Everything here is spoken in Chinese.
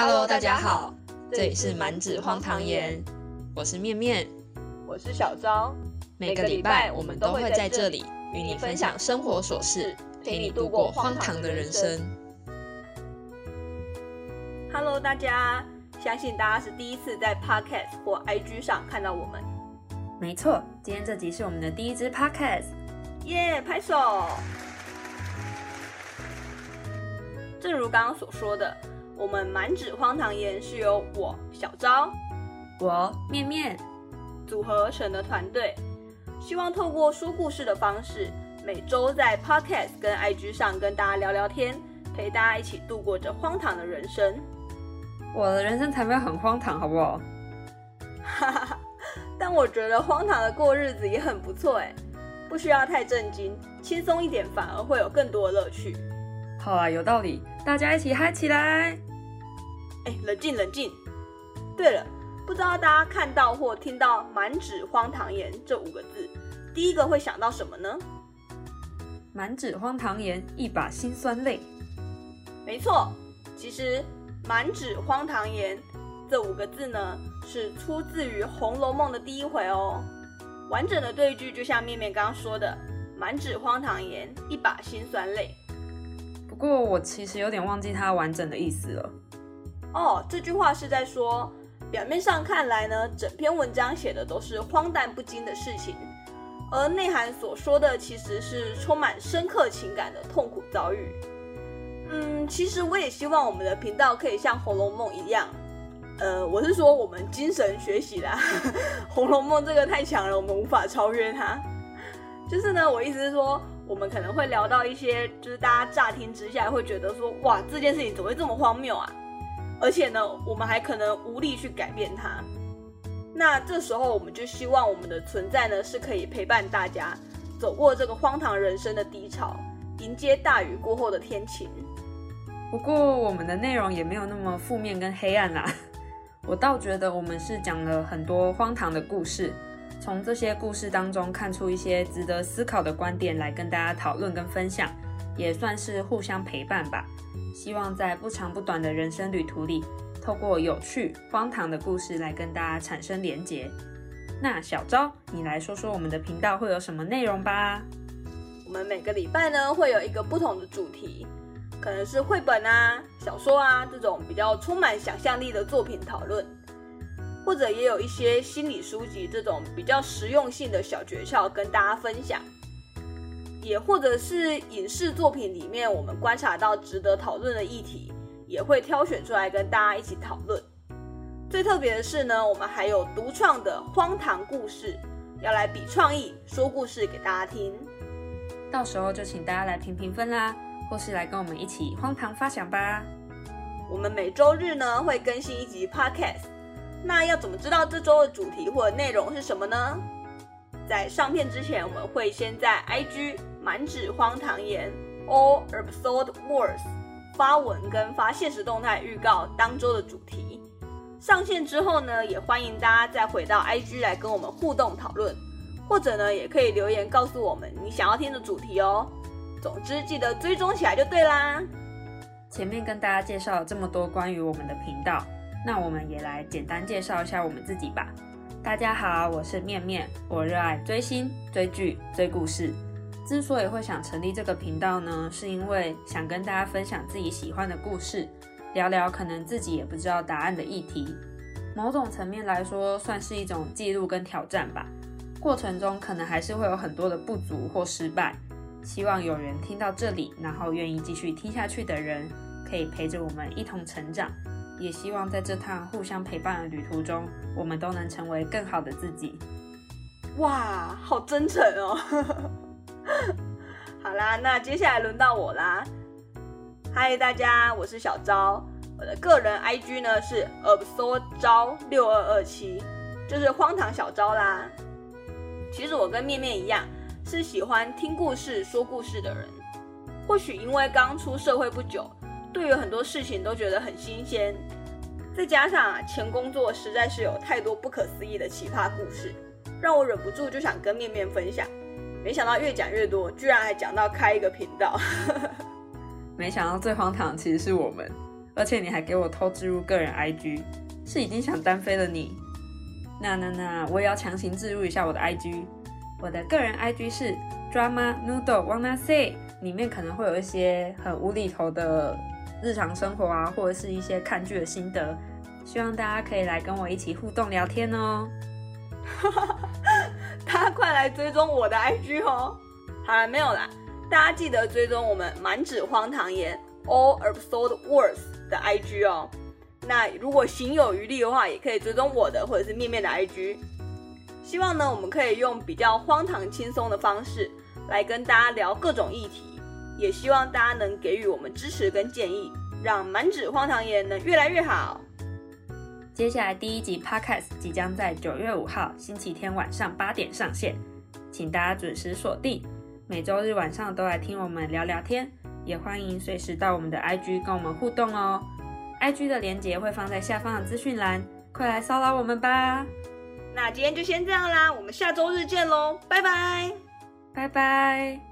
Hello，大家好，这里是满纸荒唐言，我是面面，我是小昭。每个礼拜我们都会在这里与你分享生活琐事，陪你度过荒唐的人生。Hello，大家，相信大家是第一次在 Podcast 或 IG 上看到我们，没错，今天这集是我们的第一支 podcast。耶、拍手！正如刚刚所说的，我们满纸荒唐言是由我小昭我面面，组合成的团队，希望透过说故事的方式，每周在 Podcast 跟 IG 上跟大家聊聊天，陪大家一起度过这荒唐的人生。我的人生才没有很荒唐，好不好？哈哈哈，但我觉得荒唐的过日子也很不错哎，不需要太震惊，轻松一点反而会有更多的乐趣。好啊，有道理，大家一起嗨起来！哎，冷静冷静。对了，不知道大家看到或听到“满纸荒唐言”这五个字，第一个会想到什么呢？满纸荒唐言，一把辛酸泪。没错，其实“满纸荒唐言”这五个字呢，是出自于《红楼梦》的第一回哦。完整的对句就像面面刚刚说的：“满纸荒唐言，一把辛酸泪。不过我其实有点忘记它完整的意思了。”哦，这句话是在说，表面上看来呢，整篇文章写的都是荒诞不经的事情，而内涵所说的其实是充满深刻情感的痛苦遭遇。嗯，其实我也希望我们的频道可以像《红楼梦》一样，呃，我是说我们精神学习啦，《红楼梦》这个太强了，我们无法超越它。就是呢，我意思是说，我们可能会聊到一些，就是大家乍听之下会觉得说，哇，这件事情怎么会这么荒谬啊？而且呢，我们还可能无力去改变它。那这时候，我们就希望我们的存在呢，是可以陪伴大家走过这个荒唐人生的低潮，迎接大雨过后的天晴。不过我们的内容也没有那么负面跟黑暗啦。我倒觉得我们是讲了很多荒唐的故事，从这些故事当中看出一些值得思考的观点来跟大家讨论跟分享，也算是互相陪伴吧。希望在不长不短的人生旅途里，透过有趣、荒唐的故事来跟大家产生连结。那小昭，你来说说我们的频道会有什么内容吧？我们每个礼拜呢会有一个不同的主题，可能是绘本啊、小说啊这种比较充满想象力的作品讨论，或者也有一些心理书籍这种比较实用性的小诀窍跟大家分享。也或者是影视作品里面我们观察到值得讨论的议题，也会挑选出来跟大家一起讨论。最特别的是呢，我们还有独创的荒唐故事，要来比创意说故事给大家听。到时候就请大家来评评分啦，或是来跟我们一起荒唐发想吧。我们每周日呢会更新一集 podcast，那要怎么知道这周的主题或者内容是什么呢？在上片之前，我们会先在 IG 满纸荒唐言 All Episode Words 发文跟发现实动态预告当周的主题。上线之后呢，也欢迎大家再回到 IG 来跟我们互动讨论，或者呢，也可以留言告诉我们你想要听的主题哦。总之，记得追踪起来就对啦。前面跟大家介绍了这么多关于我们的频道，那我们也来简单介绍一下我们自己吧。大家好，我是面面，我热爱追星、追剧、追故事。之所以会想成立这个频道呢，是因为想跟大家分享自己喜欢的故事，聊聊可能自己也不知道答案的议题。某种层面来说，算是一种记录跟挑战吧。过程中可能还是会有很多的不足或失败。希望有人听到这里，然后愿意继续听下去的人，可以陪着我们一同成长。也希望在这趟互相陪伴的旅途中，我们都能成为更好的自己。哇，好真诚哦！好啦，那接下来轮到我啦。嗨，大家，我是小昭，我的个人 IG 呢是 absurd 招六二二七，就是荒唐小昭啦。其实我跟面面一样，是喜欢听故事、说故事的人。或许因为刚出社会不久，对于很多事情都觉得很新鲜，再加上啊，前工作实在是有太多不可思议的奇葩故事，让我忍不住就想跟面面分享。没想到越讲越多，居然还讲到开一个频道。没想到最荒唐其实是我们，而且你还给我偷置入个人 IG，是已经想单飞了你？那那那，我也要强行置入一下我的 IG，我的个人 IG 是 drama noodle wanna say，里面可能会有一些很无厘头的日常生活啊，或者是一些看剧的心得，希望大家可以来跟我一起互动聊天哦。大家快来追踪我的 IG 哦！好了，没有啦，大家记得追踪我们满纸荒唐言 All Absurd Words 的 IG 哦。那如果行有余力的话，也可以追踪我的或者是面面的 IG。希望呢，我们可以用比较荒唐轻松的方式来跟大家聊各种议题，也希望大家能给予我们支持跟建议，让满纸荒唐言能越来越好。接下来第一集 Podcast 即将在九月五号星期天晚上八点上线，请大家准时锁定，每周日晚上都来听我们聊聊天，也欢迎随时到我们的 IG 跟我们互动哦。IG 的链接会放在下方的资讯栏，快来骚扰我们吧！那今天就先这样啦，我们下周日见喽，拜拜，拜拜。